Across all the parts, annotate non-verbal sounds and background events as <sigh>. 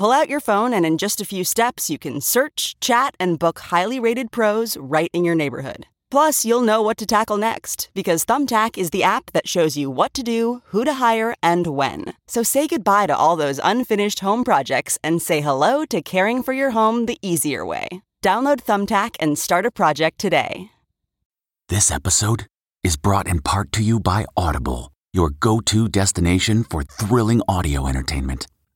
Pull out your phone, and in just a few steps, you can search, chat, and book highly rated pros right in your neighborhood. Plus, you'll know what to tackle next because Thumbtack is the app that shows you what to do, who to hire, and when. So say goodbye to all those unfinished home projects and say hello to caring for your home the easier way. Download Thumbtack and start a project today. This episode is brought in part to you by Audible, your go to destination for thrilling audio entertainment.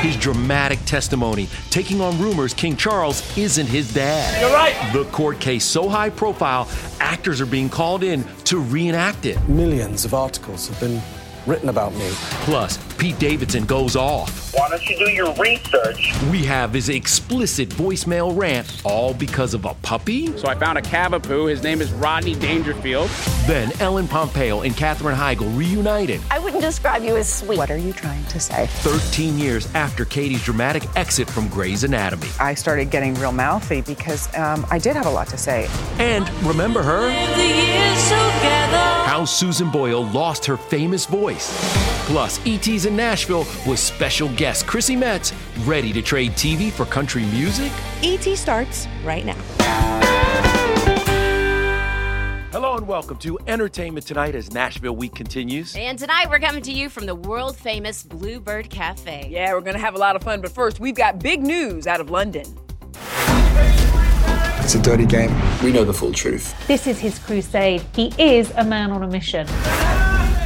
His dramatic testimony, taking on rumors King Charles isn't his dad. You're right. The court case so high profile, actors are being called in to reenact it. Millions of articles have been written about me. Plus, Pete Davidson goes off. Why don't you do your research? We have his explicit voicemail rant, all because of a puppy. So I found a Cavapoo. His name is Rodney Dangerfield. Then Ellen Pompeo and Katherine Heigl reunited. I wouldn't describe you as sweet. What are you trying to say? 13 years after Katie's dramatic exit from Grey's Anatomy. I started getting real mouthy because um, I did have a lot to say. And remember her? How Susan Boyle lost her famous voice. Plus, ET's in Nashville with special guest Chrissy Metz, ready to trade TV for country music? ET starts right now. Hello and welcome to Entertainment Tonight as Nashville Week continues. And tonight we're coming to you from the world famous Bluebird Cafe. Yeah, we're going to have a lot of fun, but first, we've got big news out of London. It's a dirty game. We know the full truth. This is his crusade. He is a man on a mission.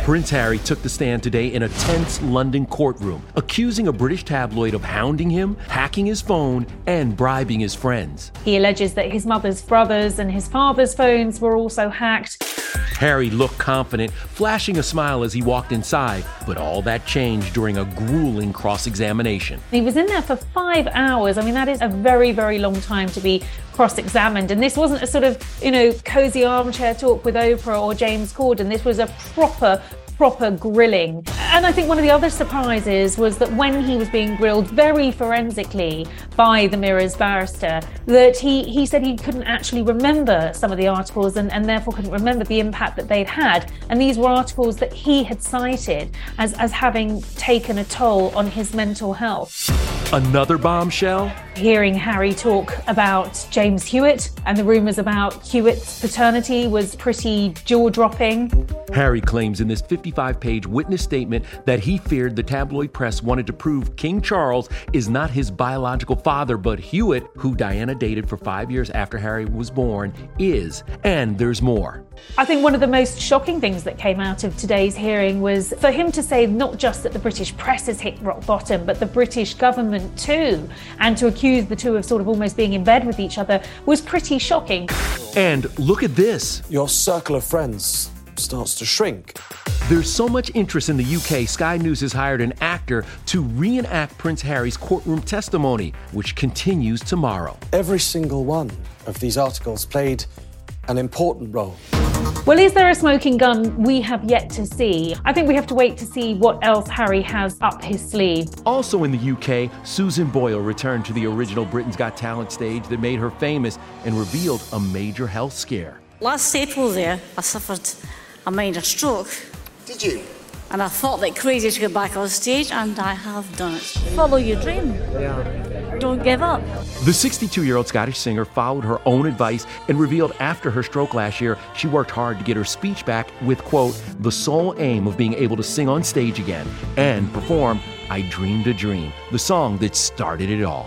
Prince Harry took the stand today in a tense London courtroom, accusing a British tabloid of hounding him, hacking his phone, and bribing his friends. He alleges that his mother's brothers and his father's phones were also hacked. Harry looked confident, flashing a smile as he walked inside, but all that changed during a grueling cross examination. He was in there for five hours. I mean, that is a very, very long time to be cross examined. And this wasn't a sort of, you know, cozy armchair talk with Oprah or James Corden. This was a proper proper grilling. And I think one of the other surprises was that when he was being grilled very forensically by the Mirror's barrister, that he, he said he couldn't actually remember some of the articles and, and therefore couldn't remember the impact that they'd had. And these were articles that he had cited as, as having taken a toll on his mental health. Another bombshell? Hearing Harry talk about James Hewitt and the rumours about Hewitt's paternity was pretty jaw dropping. Harry claims in this 50 55 page witness statement that he feared the tabloid press wanted to prove King Charles is not his biological father, but Hewitt, who Diana dated for five years after Harry was born, is. And there's more. I think one of the most shocking things that came out of today's hearing was for him to say not just that the British press has hit rock bottom, but the British government too, and to accuse the two of sort of almost being in bed with each other was pretty shocking. And look at this. Your circle of friends starts to shrink. There's so much interest in the UK, Sky News has hired an actor to reenact Prince Harry's courtroom testimony, which continues tomorrow. Every single one of these articles played an important role. Well, is there a smoking gun we have yet to see? I think we have to wait to see what else Harry has up his sleeve. Also in the UK, Susan Boyle returned to the original Britain's Got Talent stage that made her famous and revealed a major health scare. Last April, there, I suffered a stroke. Did you? And I thought that crazy to get back on stage, and I have done it. Follow your dream. Yeah. Don't give up. The 62 year old Scottish singer followed her own advice and revealed after her stroke last year she worked hard to get her speech back with, quote, the sole aim of being able to sing on stage again and perform I Dreamed a Dream, the song that started it all.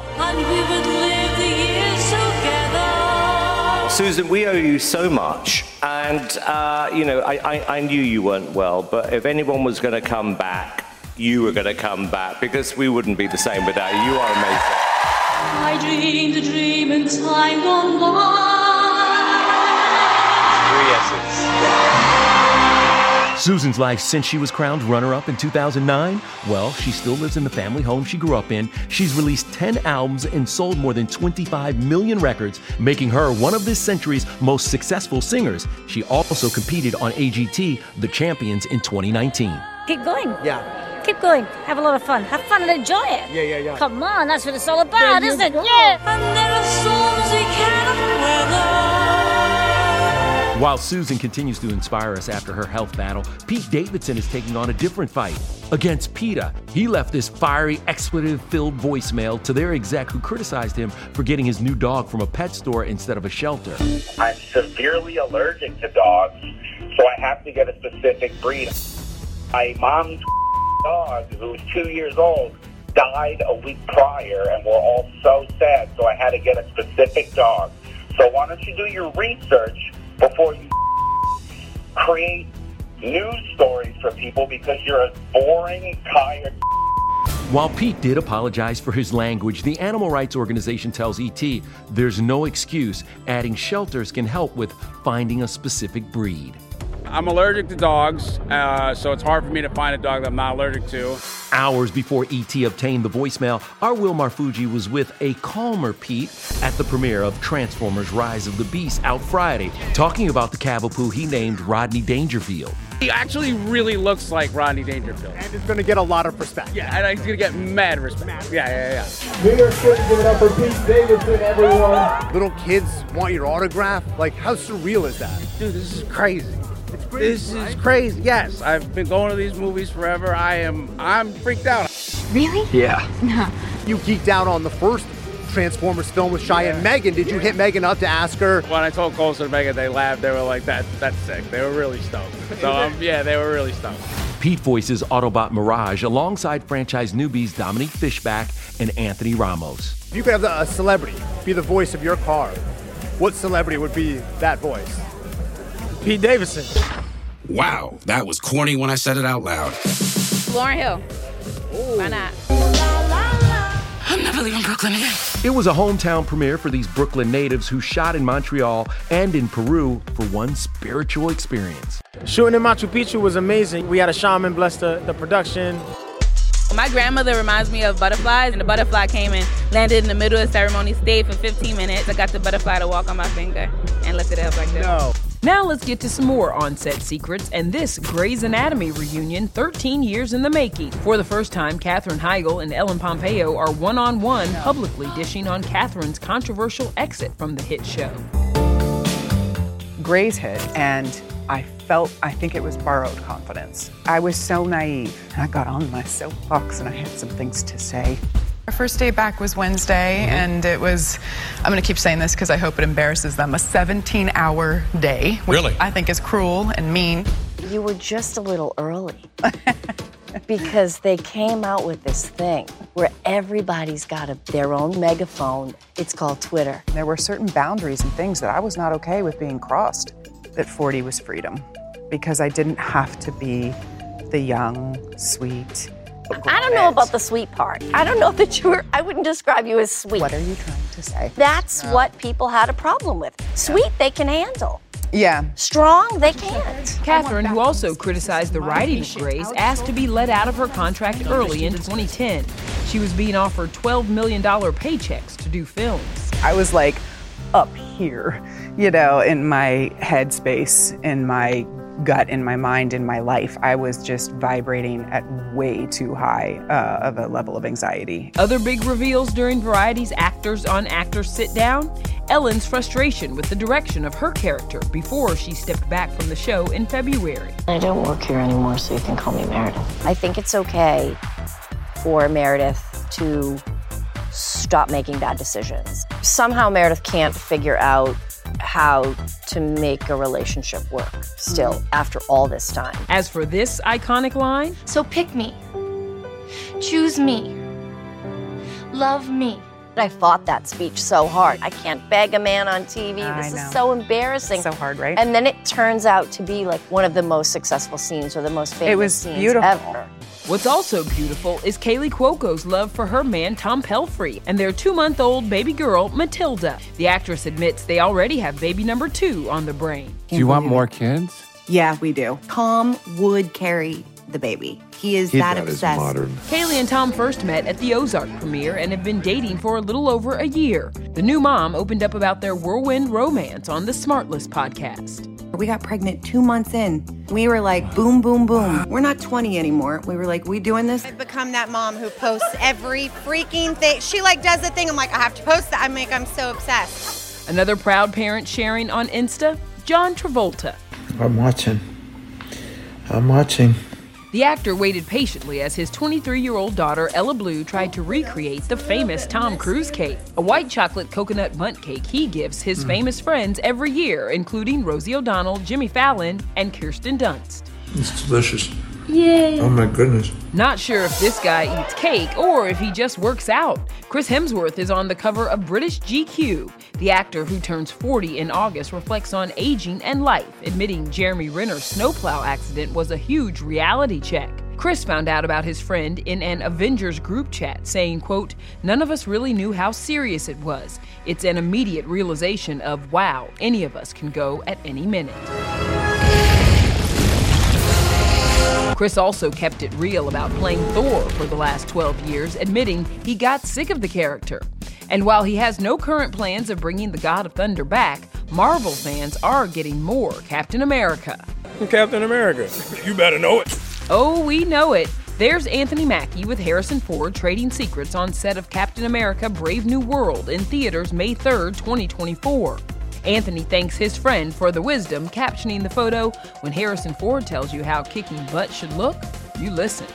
Susan, we owe you so much. And, uh, you know, I, I, I knew you weren't well, but if anyone was going to come back, you were going to come back because we wouldn't be the same without you. You are amazing. I dreamed a dream in time gone by. Susan's life since she was crowned runner up in 2009? Well, she still lives in the family home she grew up in. She's released 10 albums and sold more than 25 million records, making her one of this century's most successful singers. She also competed on AGT, The Champions, in 2019. Keep going. Yeah. Keep going. Have a lot of fun. Have fun and enjoy it. Yeah, yeah, yeah. Come on, that's what it's all about, isn't it? Yeah. While Susan continues to inspire us after her health battle, Pete Davidson is taking on a different fight. Against PETA, he left this fiery, expletive filled voicemail to their exec who criticized him for getting his new dog from a pet store instead of a shelter. I'm severely allergic to dogs, so I have to get a specific breed. My mom's <laughs> dog, who was two years old, died a week prior, and we're all so sad. So I had to get a specific dog. So why don't you do your research before you create news stories for people because you're a boring, tired. While Pete did apologize for his language, the animal rights organization tells ET there's no excuse. Adding shelters can help with finding a specific breed. I'm allergic to dogs, uh, so it's hard for me to find a dog that I'm not allergic to. Hours before ET obtained the voicemail, our Will Marfuggi was with a calmer Pete at the premiere of Transformers Rise of the Beast out Friday, talking about the Cavapoo he named Rodney Dangerfield. He actually really looks like Rodney Dangerfield. And is going to get a lot of respect. Yeah, and he's going to get mad respect. Yeah, yeah, yeah. New York City, give it up for Pete Davidson, everyone. Little kids want your autograph. Like, how surreal is that? Dude, this is crazy. This is crazy. Yes, I've been going to these movies forever. I am, I'm freaked out. Really? Yeah. <laughs> You geeked out on the first Transformers film with Shia and Yeah. Megan. Did you hit Megan up to ask her? When I told Colson and Megan, they laughed. They were like, "That, that's sick." They were really stoked. So um, <laughs> yeah, they were really stoked. Pete voices Autobot Mirage alongside franchise newbies Dominique Fishback and Anthony Ramos. If you could have the, a celebrity be the voice of your car, what celebrity would be that voice? Pete Davidson. Wow, that was corny when I said it out loud. Lauryn Hill. Why not? I'm never leaving Brooklyn again. It was a hometown premiere for these Brooklyn natives who shot in Montreal and in Peru for one spiritual experience. Shooting in Machu Picchu was amazing. We had a shaman bless the, the production. My grandmother reminds me of butterflies, and the butterfly came and landed in the middle of the ceremony, stayed for 15 minutes. I got the butterfly to walk on my finger and lift it up like this. No. Now let's get to some more on-set secrets and this Grey's Anatomy reunion 13 years in the making. For the first time, Katherine Heigl and Ellen Pompeo are one-on-one publicly dishing on Katherine's controversial exit from the hit show. Grey's hit, and I felt, I think it was borrowed confidence. I was so naive. I got on my soapbox and I had some things to say. Our first day back was Wednesday, mm-hmm. and it was, I'm going to keep saying this because I hope it embarrasses them, a 17 hour day. Which Really? I think is cruel and mean. you were just a little early. <laughs> because they came out with this thing where everybody's got a, their own megaphone. It's called Twitter. There were certain boundaries and things that I was not okay with being crossed. That 40 was freedom because I didn't have to be the young, sweet. I don't know about the sweet part. I don't know <laughs> that you were, I wouldn't describe you as sweet. What are you trying to say? That's what people had a problem with. Sweet, they can handle. Yeah. Strong, they can't. Katherine, who also criticized the writing of Grey's, asked to be let out of her contract early in 2010. She was being offered $12 million paychecks to do films. I was like up here, you know, in my headspace, in my gut, in my mind, in my life. I was just vibrating at way too high uh, of a level of anxiety. Other big reveals during Variety's Actors on Actors sit down Ellen's frustration with the direction of her character before she stepped back from the show in February. I don't work here anymore, so you can call me Meredith. I think it's okay for Meredith to stop making bad decisions. Somehow Meredith can't figure out how to make a relationship work still mm-hmm. after all this time. As for this iconic line, so pick me, choose me, love me. I fought that speech so hard. I can't beg a man on TV. I this know. is so embarrassing. So hard, right? And then it turns out to be like one of the most successful scenes or the most famous it was scenes beautiful. ever. What's also beautiful is Kaley Cuoco's love for her man Tom Pelphrey and their two-month-old baby girl Matilda. The actress admits they already have baby number two on the brain. Do you want more kids? Yeah, we do. Tom would carry the baby. He is He's that not as obsessed. modern. Kaley and Tom first met at the Ozark premiere and have been dating for a little over a year. The new mom opened up about their whirlwind romance on the Smartless podcast. We got pregnant two months in. We were like, boom, boom, boom. We're not 20 anymore. We were like, we doing this? I've become that mom who posts every freaking thing. She like does the thing. I'm like, I have to post that. I'm like, I'm so obsessed. Another proud parent sharing on Insta, John Travolta. I'm watching. I'm watching. The actor waited patiently as his 23 year old daughter, Ella Blue, tried to recreate the famous Tom Cruise cake, a white chocolate coconut bundt cake he gives his mm. famous friends every year, including Rosie O'Donnell, Jimmy Fallon, and Kirsten Dunst. It's delicious. Yay. Oh my goodness. Not sure if this guy eats cake or if he just works out. Chris Hemsworth is on the cover of British GQ. The actor who turns 40 in August reflects on aging and life, admitting Jeremy Renner's snowplow accident was a huge reality check. Chris found out about his friend in an Avengers group chat saying, quote, "None of us really knew how serious it was. It's an immediate realization of wow, any of us can go at any minute." Chris also kept it real about playing Thor for the last 12 years, admitting he got sick of the character. And while he has no current plans of bringing the God of Thunder back, Marvel fans are getting more Captain America. Captain America. You better know it. Oh, we know it. There's Anthony Mackie with Harrison Ford trading secrets on set of Captain America Brave New World in theaters May 3rd, 2024. Anthony thanks his friend for the wisdom captioning the photo when Harrison Ford tells you how kicking butt should look. You listen.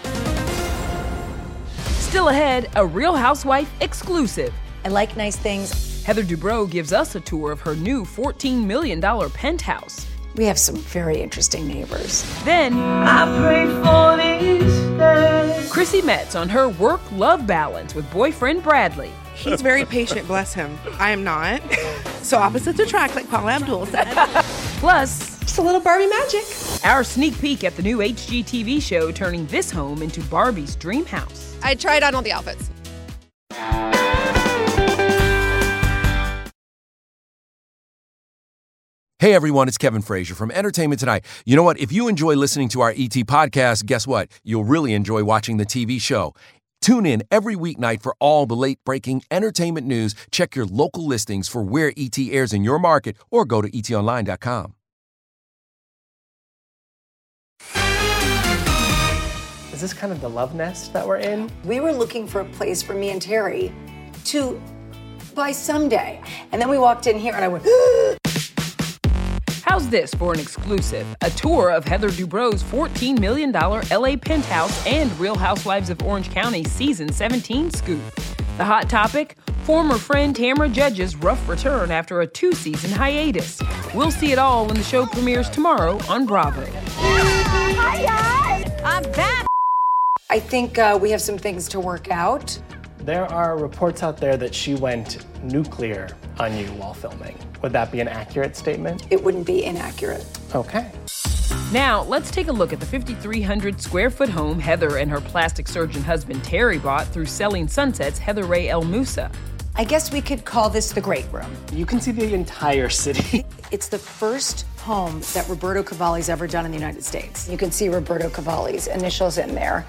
Still ahead, a Real Housewife exclusive. I like nice things. Heather Dubrow gives us a tour of her new $14 million penthouse. We have some very interesting neighbors. Then, I pray for these days. Chrissy Metz on her work love balance with boyfriend Bradley. He's very <laughs> patient, bless him. I am not. So opposites attract, like Paula Abdul said. Plus, just a little Barbie magic. Our sneak peek at the new HGTV show turning this home into Barbie's dream house. I tried on all the outfits. Hey everyone, it's Kevin Frazier from Entertainment Tonight. You know what? If you enjoy listening to our ET podcast, guess what? You'll really enjoy watching the TV show. Tune in every weeknight for all the late breaking entertainment news. Check your local listings for where ET airs in your market or go to etonline.com. Is this kind of the love nest that we're in? We were looking for a place for me and Terry to buy someday. And then we walked in here and I went, How's this for an exclusive? A tour of Heather Dubrow's $14 million LA penthouse and Real Housewives of Orange County season 17 scoop. The hot topic? Former friend Tamra Judge's rough return after a two season hiatus. We'll see it all when the show premieres tomorrow on Bravo. Hi, guys. I'm back. I think uh, we have some things to work out. There are reports out there that she went nuclear on you while filming. Would that be an accurate statement? It wouldn't be inaccurate. Okay. Now, let's take a look at the 5,300 square foot home Heather and her plastic surgeon husband Terry bought through Selling Sunsets Heather Rae El Moussa. I guess we could call this the Great Room. You can see the entire city. <laughs> It's the first home that Roberto Cavalli's ever done in the United States. You can see Roberto Cavalli's initials in there.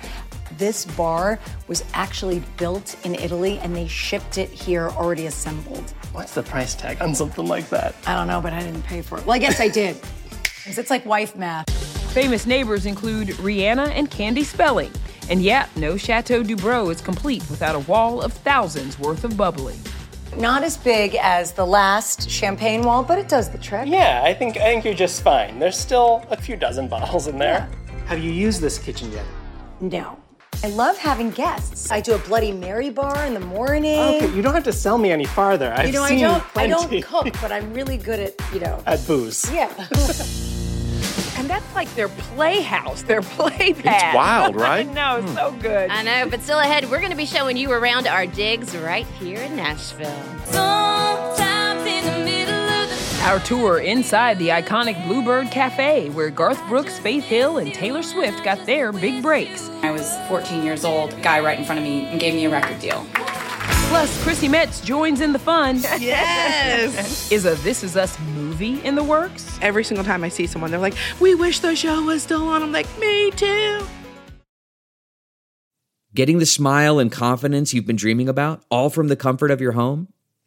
This bar was actually built in Italy and they shipped it here already assembled. What's the price tag on something like that? I don't know, but I didn't pay for it. Well, I guess I did. it's like wife math. Famous neighbors include Rihanna and Candy Spelling. And yeah, no Chateau Dubrow is complete without a wall of thousands worth of bubbly. Not as big as the last champagne wall, but it does the trick. Yeah, I think I think you're just fine. There's still a few dozen bottles in there. Have you used this kitchen yet? No. I love having guests. I do a Bloody Mary bar in the morning. Okay, you don't have to sell me any farther. I've you know, I seen don't I don't cook, but I'm really good at, you know. at booze. Yeah. <laughs> And that's like their playhouse, their <laughs> play pad. wild, <laughs> right? I know, it's so hmm. good. I know, but still ahead, we're going to be showing you around our digs right here in Nashville. Our tour inside the iconic Bluebird Cafe, where Garth Brooks, Faith Hill, and Taylor Swift got their big breaks. I was 14 years old, guy right in front of me and gave me a record deal. Plus, Chrissy Metz joins in the fun. <laughs> Yes. Is a This Is Us movie in the works? Every single time I see someone, they're like, we wish the show was still on. I'm like, me too. Getting the smile and confidence you've been dreaming about, all from the comfort of your home,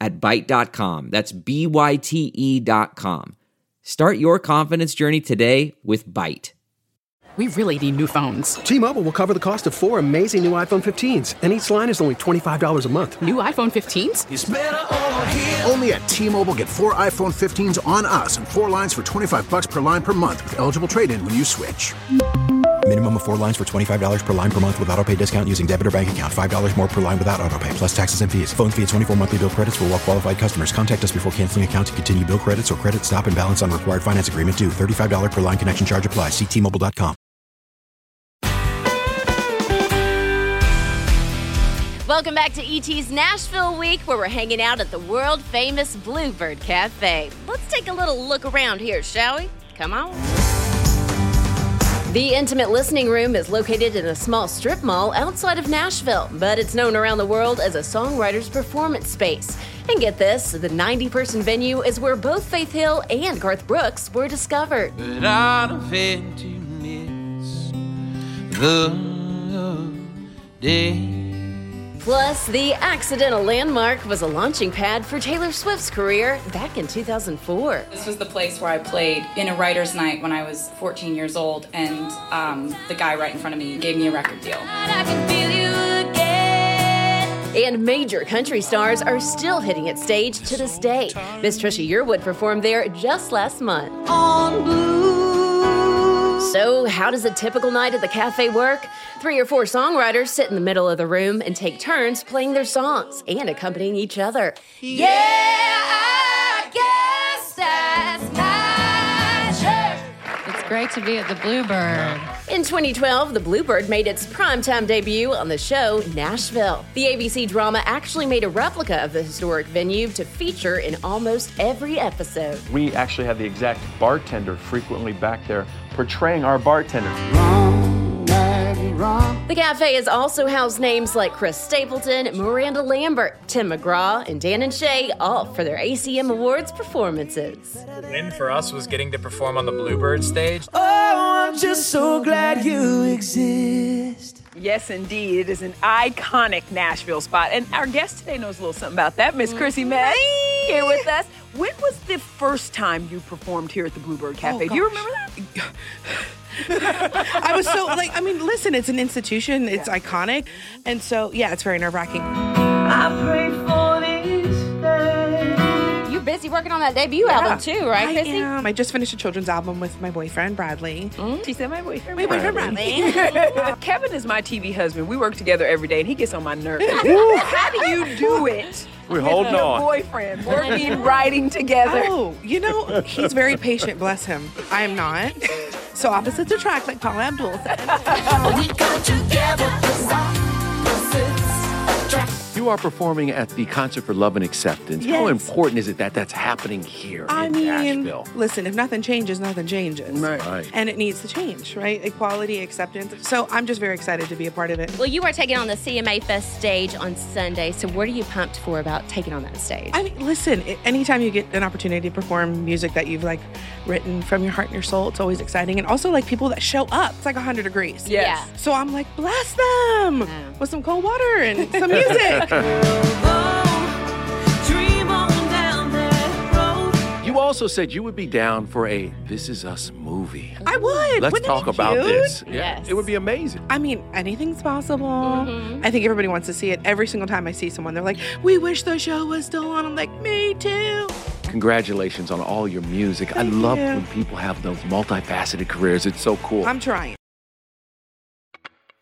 at Byte.com. That's B-Y-T-E dot com. Start your confidence journey today with Byte. We really need new phones. T-Mobile will cover the cost of four amazing new iPhone 15s, and each line is only $25 a month. New iPhone 15s? Only at T-Mobile get four iPhone 15s on us and four lines for 25 bucks per line per month with eligible trade-in when you switch. Minimum of four lines for $25 per line per month with auto pay discount using debit or bank account. $5 more per line without auto pay, plus taxes and fees. Phone fee at 24 monthly bill credits for all well qualified customers. Contact us before canceling account to continue bill credits or credit stop and balance on required finance agreement due. $35 per line connection charge apply. Ctmobile.com. Welcome back to ET's Nashville Week, where we're hanging out at the world famous Bluebird Cafe. Let's take a little look around here, shall we? Come on. The Intimate Listening Room is located in a small strip mall outside of Nashville, but it's known around the world as a songwriter's performance space. And get this the 90 person venue is where both Faith Hill and Garth Brooks were discovered. But fear to miss the day. Plus, the accidental landmark was a launching pad for Taylor Swift's career back in 2004. This was the place where I played in a writer's night when I was 14 years old, and um, the guy right in front of me gave me a record deal. And major country stars are still hitting its stage to this day. Miss Trisha Yearwood performed there just last month. So, how does a typical night at the cafe work? Three or four songwriters sit in the middle of the room and take turns playing their songs and accompanying each other. Yeah, great to be at the Bluebird. In 2012, the Bluebird made its primetime debut on the show Nashville. The ABC drama actually made a replica of the historic venue to feature in almost every episode. We actually have the exact bartender frequently back there portraying our bartender. The cafe has also housed names like Chris Stapleton, Miranda Lambert, Tim McGraw, and Dan and Shay, all for their ACM Awards performances. The win for us was getting to perform on the Bluebird stage. Oh, I'm just so glad you exist. Yes, indeed. It is an iconic Nashville spot. And our guest today knows a little something about that, Miss Chrissy mm-hmm. Metz, here with us. When was the first time you performed here at the Bluebird Cafe? Oh, Do you oh, remember that? <laughs> I was so like, I mean, listen, it's an institution, it's iconic, and so yeah, it's very nerve wracking. I pray for this day. You're busy working on that debut album too, right, I Chrissy? am. I just finished a children's album with my boyfriend Bradley. Mm. She said my boyfriend. My boyfriend Bradley. <laughs> Kevin is my TV husband. We work together every day, and he gets on my nerves. <laughs> How do you do it? We're with holding your on. boyfriend working, writing together. Oh, you know, he's very patient, bless him. I am not. So opposites attract, like Paula Abdul said. <laughs> We come together. You are performing at the Concert for Love and Acceptance. How important is it that that's happening here I in mean, Nashville? listen, if nothing changes, nothing changes. Right. And it needs to change, right? Equality, acceptance. So I'm just very excited to be a part of it. Well, you are taking on the CMA Fest stage on Sunday, so what are you pumped for about taking on that stage? I mean, listen, anytime you get an opportunity to perform music that you've like written from your heart and your soul, it's always exciting. And also like people that show up, it's like 100 degrees. Yes. Yeah. So I'm like, bless them with some cold water and some music. <laughs> Dream on down that road. You also said you would be down for a This Is Us movie. I would. Let's Wouldn't it talk be about cute? this. Yeah, Yes. It would be amazing. I mean, anything's possible. Mm-hmm. I think everybody wants to see it. Every single time I see someone, they're like, we wish the show was still on. I'm like, me too. Congratulations on all your music. I love you. when people have those multifaceted careers. It's so cool. I'm trying.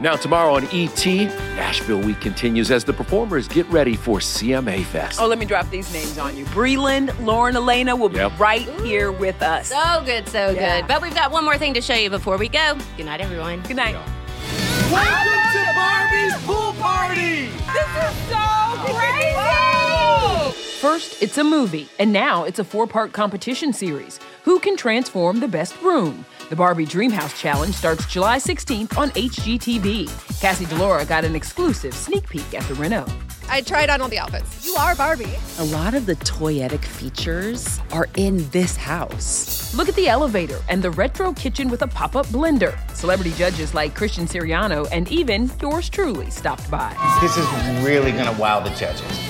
Now, tomorrow on ET, Nashville Week continues as the performers get ready for CMA Fest. Oh, let me drop these names on you. Breland, Lauren Alaina will be right here with us. So good, so Yeah. good. But we've got one more thing to show you before we go. Good night, everyone. Good night. Welcome to Barbie's pool party. This is so crazy! First, it's a movie, and now it's a four part competition series. Who can transform the best room? The Barbie Dreamhouse Challenge starts July 16th on HGTV. Cassie DiLaura got an exclusive sneak peek at the Renault. I tried on all the outfits. You are Barbie. A lot of the toyetic features are in this house. Look at the elevator and the retro kitchen with a pop up blender. Celebrity judges like Christian Siriano and even yours truly stopped by. This is really going to wow the judges.